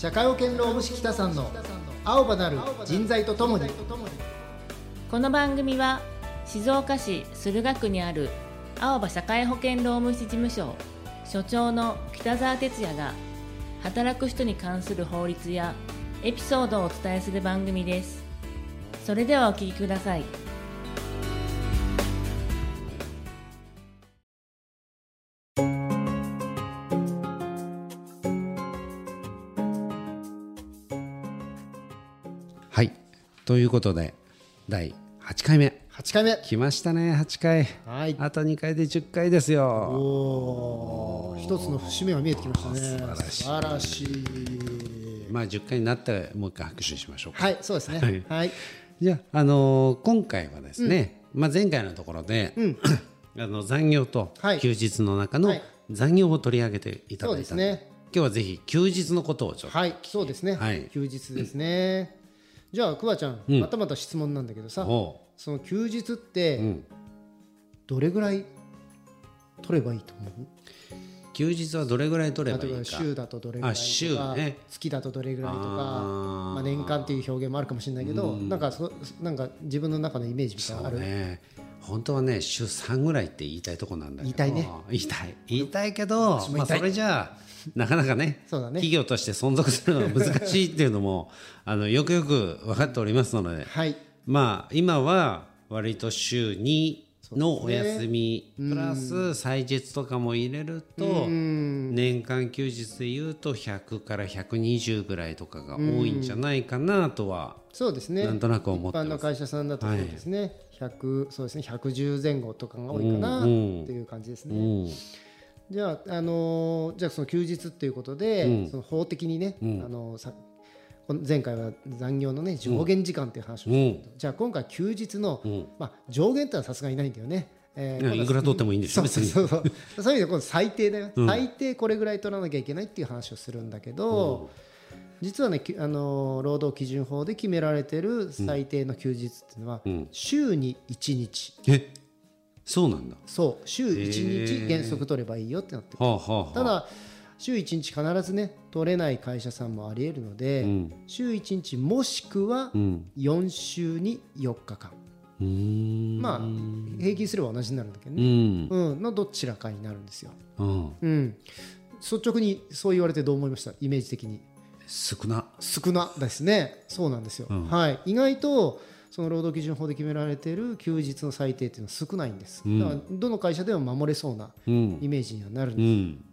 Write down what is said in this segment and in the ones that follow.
社会保険労務士北さんの青葉なる人材とともに。この番組は静岡市駿河区にある青葉社会保険労務士事務所所長の北澤哲也が働く人に関する法律やエピソードをお伝えする番組です。それではお聞きください。ということで第8回目。8回目。来ましたね8回。はい。あと2回で10回ですよ。おー。一つの節目が見えてきましたね。素晴らしい。素晴らしい。まあ10回になったらもう一回拍手しましょうか。はいそうですね。はい。はい。じゃあ、あのー今回はですね、まあ、前回のところで、あの残業とはい。休日の中のはい。残業を取り上げていたそうだいたので、ですね。今日はぜひ休日のことをちょっと、はい。そうですね、はい。休日ですね、じゃあくわちゃん、うん。またまた質問なんだけどさおその休日ってん。どれぐらい取ればいいと思う？休日はどれぐらい取ればいいか。週だとどれぐらいあとか週ね。月だとどれぐらいとかまあ、年間っていう表現もあるかもしれないけど、なんかそなんか自分の中のイメージみたいなのある、ね本当はね週3ぐらいって言いたいとこなんだけど。言いたいね。言いたい。言いたいけどまあ、それじゃあなかなかねそうだね。企業として存続するのは難しいっていうのも あのよくよく分かっておりますので、はい。まあ今は割と週2のお休み、プラス祭日とかも入れると年間休日でいうと100から120ぐらいとかが多いんじゃないかなとはそうですね。なんとなく思ってます。一般の会社さんだとそうですね、100そうですね。110前後とかが多いかなっていう感じですね、うん。じゃあ、あのーじゃあその休日っていうことで、その法的にね、あのーさ前回は残業のね上限時間っていう話をしたけど、じゃあ今回休日の、まあ、上限ってのはさすがにないんだよね。えいやいくら取ってもいいんでしょそうそうそう。そう。いう意味で今度最低だよ、最低これぐらい取らなきゃいけないっていう話をするんだけど、実はねきあのー労働基準法で決められてる最低の休日っていうのは、週に1日。えそうなんだ。そう。週1日原則取ればいいよってなってる。はあはあはあ。ただ週1日必ずね取れない会社さんもありえるので、週1日もしくは4週に4日間、うーんまあ平均すれば同じになるんだけどうね、ん。うんのどちらかになるんですよ、うん。うん、率直にそう言われてどう思いました？イメージ的に。少な。少なですね。そうなんですよ、はい、意外とその労働基準法で決められている休日の最低っていうのは少ないんです、だからどの会社でも守れそうなうん。イメージにはなるんです。うん。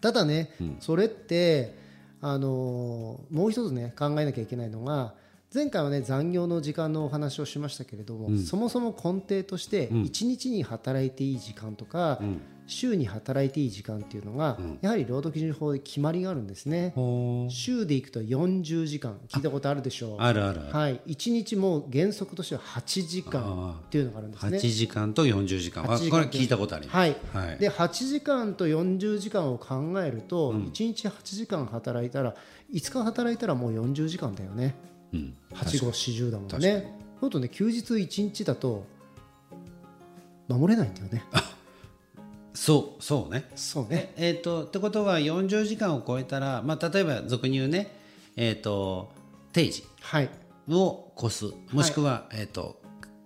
ただね、それって、あのーもう一つね考えなきゃいけないのが前回はね残業の時間のお話をしましたけれども、そもそも根底として1日に働いていい時間とか、週に働いていい時間っていうのが、やはり労働基準法で決まりがあるんですね。ほ週でいくと40時間聞いたことあるでしょう。あるあるある。はい、1日も原則としては8時間っていうのがあるんですね。8時間と40時間。は8時間これ聞いたことあります。はい、はい。で8時間と40時間を考えると、1日8時間働いたら5日働いたらもう40時間だよねうん8五40だもんね。そうとね休日1日だと守れないんだよね。そうそうね。そうね。えっ、とってことは40時間を超えたら、まあ、例えば俗に言うね、えっと定時はい。を越す。もしくは、えっ、と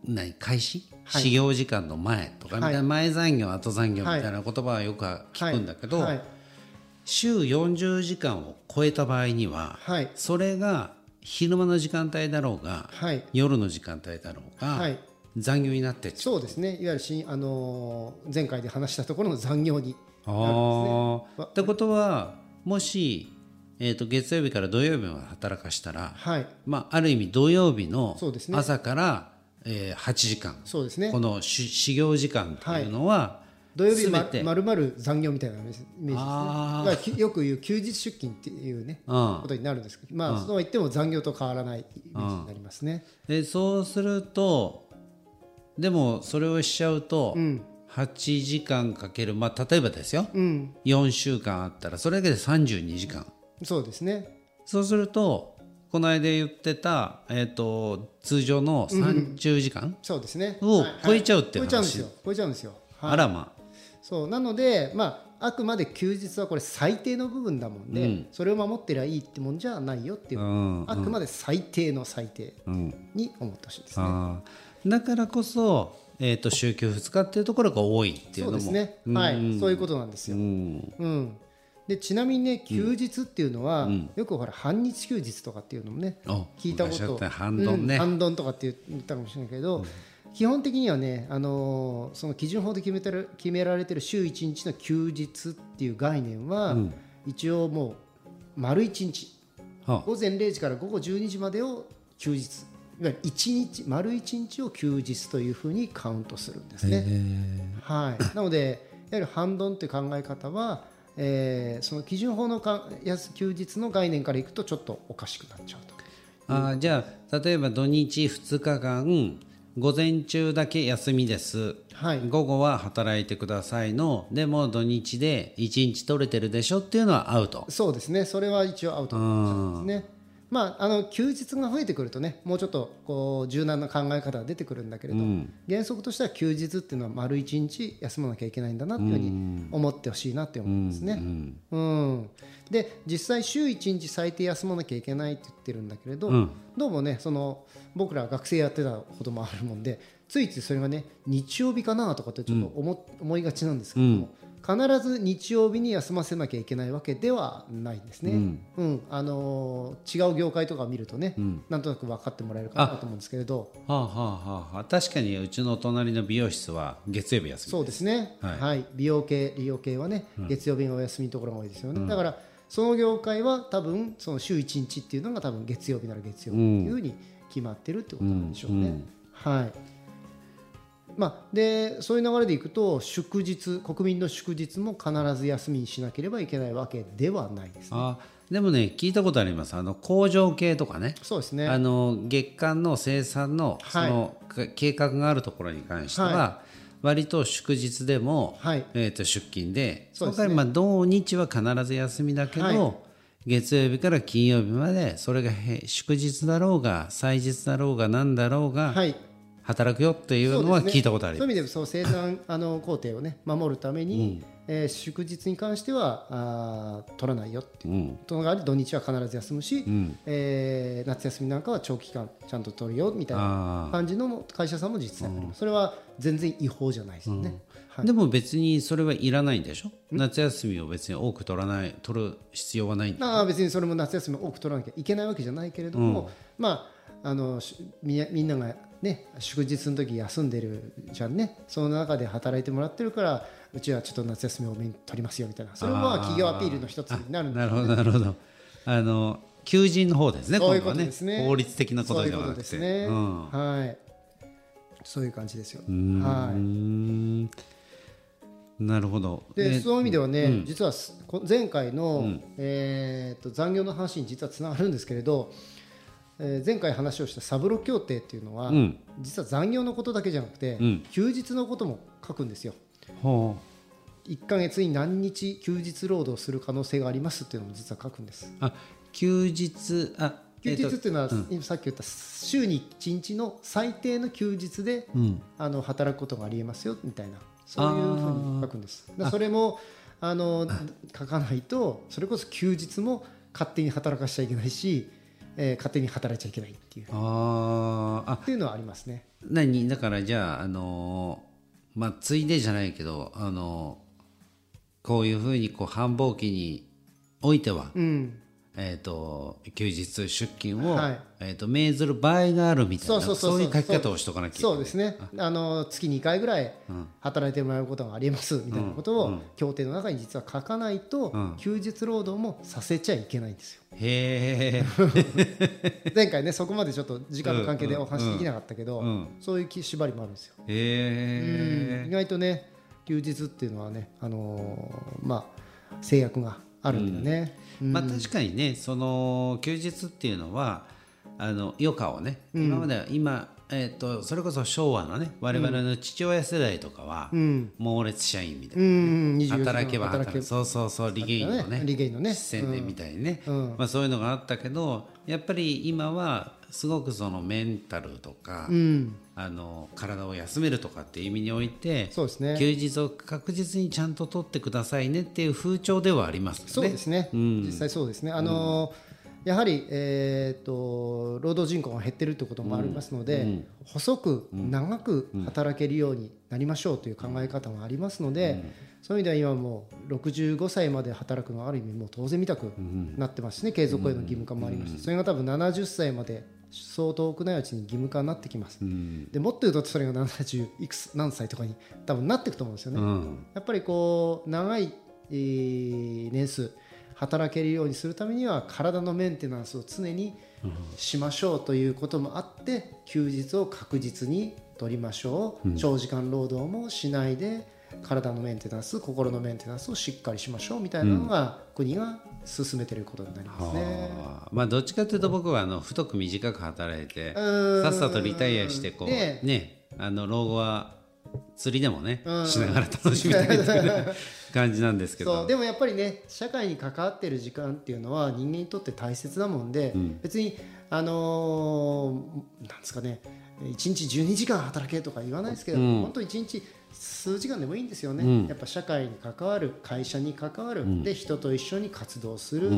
何開始、はい。始業時間の前とかみたいな、はい前残業後残業みたいな言葉はよく聞くんだけど、はい。はい。週40時間を超えた場合には、はい。それが昼間の時間帯だろうが、はい。夜の時間帯だろうが、はい。残業になってそうですね。いわゆるし、あのー前回で話したところの残業にあなるんですね。ー。ってことはもし、えー、と月曜日から土曜日まで働かしたら、はい。まあ、ある意味土曜日のそうですね。朝から、えー8時間。そうですね。このし始業時間っていうのは、土曜日ままるまる残業みたいなイメージですね。よく言う休日出勤っていうねうん。ことになるんですけどまあそうは言っても残業と変わらないイメージになりますね。でそうするとでもそれをしちゃうと、ん。8時間かける、まあ、例えばですよ、うん。4週間あったらそれだけで32時間。そうですね。そうするとこの間言ってた、えー、と通常の30時間、そうですね。をはい。はい。超えちゃうっていう話。超えちゃうんですよ。超えちゃうんですよ。はい。あらまそうなのでまあくまで休日はこれ最低の部分だもんで、それを守ってりゃいいってもんじゃないよっていう、うん。あくまで最低の最低に思ってほしいですね。だからこそ、えー、と週休2日っていうところが多いっていうのも。そうですね、はい、そういうことなんですよ。うん。うん、でちなみにね休日っていうのは、よくほら半日休日とかっていうのもねあ聞いたこと。半ドンね。うん。半ドンとかって言ったかもしれないけど、基本的にはね、あのーその基準法で決めてる決められてる週1日の休日っていう概念は、一応もう丸1日。は午前0時から午後12時までを休日。いわゆる1日丸1日を休日というふうにカウントするんですね。はい、なのでやはり半ドンという考え方は、えーその基準法のか休日の概念からいくとちょっとおかしくなっちゃうと。あーじゃあ例えば土日2日間午前中だけ休みです、はい。午後は働いてくださいの。でも土日で1日取れてるでしょっていうのはアウト。そうですね。それは一応アウトですね。まあ、あの休日が増えてくるとねもうちょっとこう柔軟な考え方が出てくるんだけれど、原則としては休日っていうのは丸一日休まなきゃいけないんだなっていうふうに思ってほしいなって思いますね。うんで実際週1日最低休まなきゃいけないって言ってるんだけれど、どうもねその僕ら学生やってたこともあるもんでついついそれがね日曜日かなとかってちょっと思,、思いがちなんですけども、必ず日曜日に休ませなきゃいけないわけではないんですね。うん。あのー違う業界とか見るとね、なんとなく分かってもらえるかなと思うんですけれど。はあはあはあはあ。確かにうちの隣の美容室は月曜日休みそうですね、ははい。い美容系利用系はね、月曜日がお休みのところが多いですよね、だからその業界は多分その週1日っていうのが多分月曜日なら月曜日っていうふうに決まってるってことなんでしょうね。はいまあ、でそういう流れでいくと祝日国民の祝日も必ず休みにしなければいけないわけではないですね。あでもね聞いたことあります。あの工場系とかね。そうですね。あの月間の生産のそはい。計画があるところに関しては、は割と祝日でも、はい。えー、と出勤でその代わりまあ土日は必ず休みだけど、はい。月曜日から金曜日までそれがへ祝日だろうが祭日だろうが何だろうが、はい働くよっていうのは聞いたことあります。そういう意味でそう生産あの工程をね守るために、えー祝日に関してはあー取らないよっていう。うん。その代わり土日は必ず休むし、えー夏休みなんかは長期間ちゃんと取るよみたいなあ感じのも会社さんも実際あります、それは全然違法じゃないですよね、はい。でも別にそれはいらないんでしょ？夏休みを別に多く取らない取る必要はないんあ別にそれも夏休み多く取らなきゃいけないわけじゃないけれども、まああのしみんなみんながね祝日の時休んでるじゃんね。その中で働いてもらってるからうちはちょっと夏休み多めに取りますよみたいな。それもまあ企業アピールの一つになるんでなるほどなるほど。あの求人の方ですねそういうことですね。法律的なことじゃなくて。そういうことですね、うんはい。そういう感じですよ、はい。なるほど。でそういう意味ではね、実はすこ前回の、えー、と残業の話に実はつながるんですけれど、えー前回話をしたサブロ協定っていうのは、ん。実は残業のことだけじゃなくて、ん。休日のことも書くんですよ。ほ1ヶ月に何日休日労働する可能性がありますっていうのも実は書くんです。うあ休日あ休日っていうのは、今さっき言った週に1日の最低の休日で、あの働くことがありえますよみたいな。そういうふうに書くんです。それもあの書かないとそれこそ休日も勝手に働かしちゃいけないし、えー勝手に働いちゃいけないっていう。っあーあ。ていうのはありますね。何？だからじゃああのーまあついでじゃないけどあのーこういうふうにこう繁忙期においては、うん、えー、と休日出勤を、はい。えー、と命ずる場合があるみたいなそういう書き方をしとかなきゃいけない。そうですね。あ。の月2回ぐらい働いてもらうことがありえますみたいなことを協定の中に実は書かないと休日労働もさせちゃいけないんですよ。へえ 前回ねそこまでちょっと時間の関係でお話できなかったけど、ん。そういうき縛りもあるんですよ。へえ意外とね休日っていうのはね、あのーまあ、制約があるんだよね。まあ確かにねその休日っていうのはあの余暇をね、今までは今、えー、とそれこそ昭和のね我々の父親世代とかは、猛烈社員みたいな、うん24時間働けば働くそうそうそうリゲインのねリゲインのね。宣伝みたいにね、まあ、そういうのがあったけどやっぱり今はすごくそのメンタルとか、あの体を休めるとかっていう意味においてそうですね。休日を確実にちゃんと取ってくださいねっていう風潮ではありますよね。そうですね、実際そうですね。あのーやはり、えー、と労働人口が減ってるということもありますので、細く長く働けるようになりましょうという考え方がありますので、そういう意味では今もう65歳まで働くのはある意味もう当然見たくなってますしね。継続雇用の義務化もありまし。て、それが多分70歳までそう遠くないうちに義務化になってきます、でもっと言うとそれが70いくつ何歳とかに多分なっていくと思うんですよね。うん。やっぱりこう長い、えー年数働けるようにするためには体のメンテナンスを常にしましょうということもあって休日を確実に取りましょう、長時間労働もしないで体のメンテナンス心のメンテナンスをしっかりしましょうみたいなのが国が進めていることになりますね。まあどっちかというと僕はあの太く短く働いてさっさとリタイアしてこうねねあの老後は釣りでもねしながら楽しみたいという感じなんですけど。でもやっぱりね社会に関わってる時間っていうのは人間にとって大切なもんで、別にあのーなんですかね1日12時間働けとか言わないですけど、本当1日数時間でもいいんですよね、やっぱ社会に関わる会社に関わる、で人と一緒に活動する、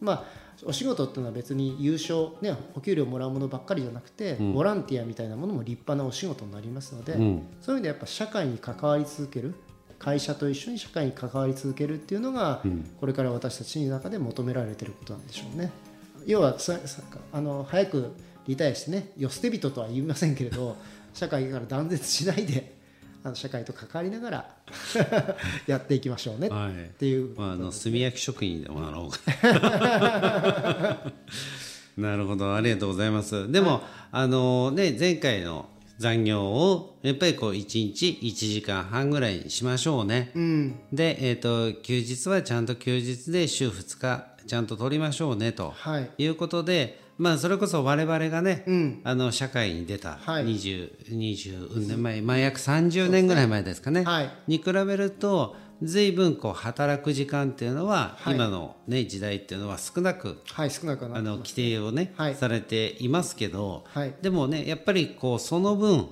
まあお仕事っていうのは別に優勝、ね、お給料もらうものばっかりじゃなくて、ボランティアみたいなものも立派なお仕事になりますので、そういう意味でやっぱ社会に関わり続ける会社と一緒に社会に関わり続けるっていうのが、これから私たちの中で求められてることなんでしょうね。要はあの早くリタイアしてね世捨て人とは言いませんけれど社会から断絶しないであの社会と関わりながら やっていきましょうね。はい。っていう、まあ、あの炭焼き職人でもなろうか。なるほど。ありがとうございます。でも、あのね前回の残業をやっぱりこう1日1時間半ぐらいにしましょうね、で、えー、と休日はちゃんと休日で週2日ちゃんと取りましょうね。とはい。いうことで、まあ、それこそ我々がね、あの社会に出たはい。20、20年前、まあ、約30年ぐらい前ですかね、はい。に比べると随分こう働く時間っていうのは、はい。今の、ね、時代っていうのは少なくはい少なくあの規定をね、はい。されていますけど、はい。でもねやっぱりこうその分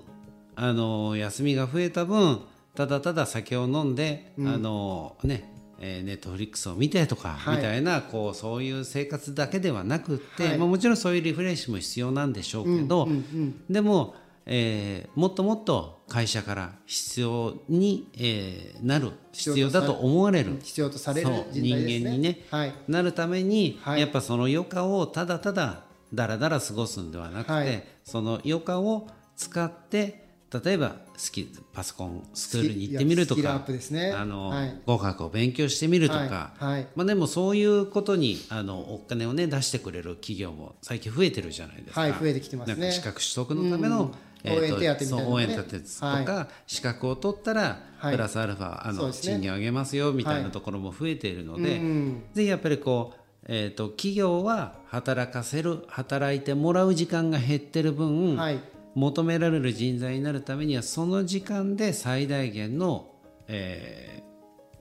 あの休みが増えた分ただただ酒を飲んで、あのねえーネットフリックスを見てとか、はい。みたいなこうそういう生活だけではなくって、はい。まあ、もちろんそういうリフレッシュも必要なんでしょうけど、でも、えーもっともっと会社から必要に、えーなる必要だと思われる。必要とされるね。人間にね、はい。なるために、はい。やっぱその余暇をただただだらだら過ごすんではなくて、はい。その余暇を使って例えばスキパソコンスクールに行ってみるとかあの、語学を勉強してみるとか、はい。はい。まあ、でもそういうことにあのお金をね出してくれる企業も最近増えてるじゃないですか。はい増えてきてますね。なんか資格取得のための、うん。応援手当みたいなね。そ応援手当とか、資格を取ったら、プラスアルファあの、ね。賃金を上げますよみたいなところも増えているので、ぜひやっぱりこう、えー、と企業は働かせる働いてもらう時間が減ってる分、はい。求められる人材になるためにはその時間で最大限の、えー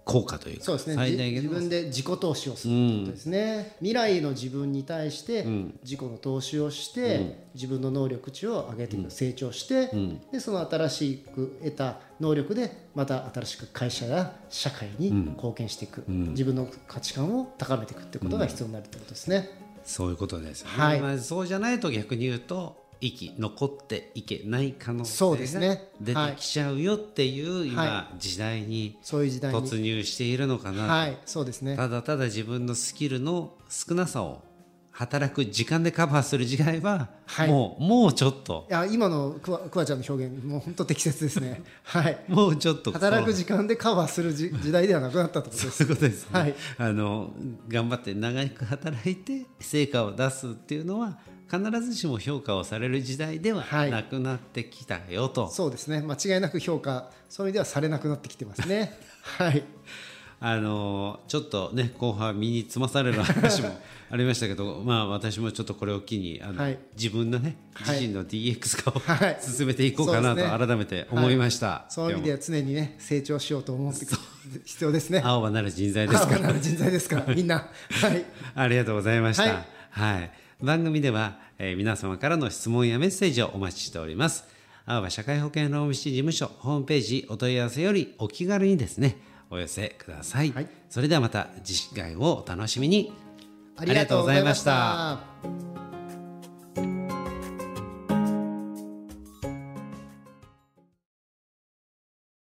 効果というかそうですね。じ最大限の自分で自己投資をするということですね、未来の自分に対して自己の投資をして、自分の能力値を上げていく、成長して、でその新しく得た能力でまた新しく会社や社会に貢献していく、自分の価値観を高めていくってことが必要になるということですね。そういうことですよね、はい。まあ、そうじゃないと逆に言うと生き残っていけない可能そうです性がね。出てきちゃうよっていう今、は時代にそういう時代に。突入しているのかな、はいそうですね。ただただ自分のスキルの少なさを働く時間でカバーする時代は、はい。もうもうちょっと。いや今のくわくわちゃんの表現もう本当適切ですね。はい。もうちょっと働く時間でカバーするじ時代ではなくなったってことです。そういうことですね、はい。あの頑張って長く働いて成果を出すっていうのは必ずしも評価をされる時代でははい。なくなってきたよと、そうですね。間違いなく評価そういう意味ではされなくなってきてますね。はい。あのちょっとね後半身につまされる話も ありましたけどまあ私もちょっとこれを機にあの、はい。自分のねはい。自身の DX 化を、はい。進めていこうかなと改めて思いました、そういう意味では常にね成長しようと思って必要ですね。青葉なる人材ですから。青葉なる人材ですからみんな。はい。ありがとうございました。ははいい。番組では、えー皆様からの質問やメッセージをお待ちしております。青葉社会保険労務士事務所ホームページお問い合わせよりお気軽にですね、お寄せください。はいそれではまた次回をお楽しみに。ありがとうございました。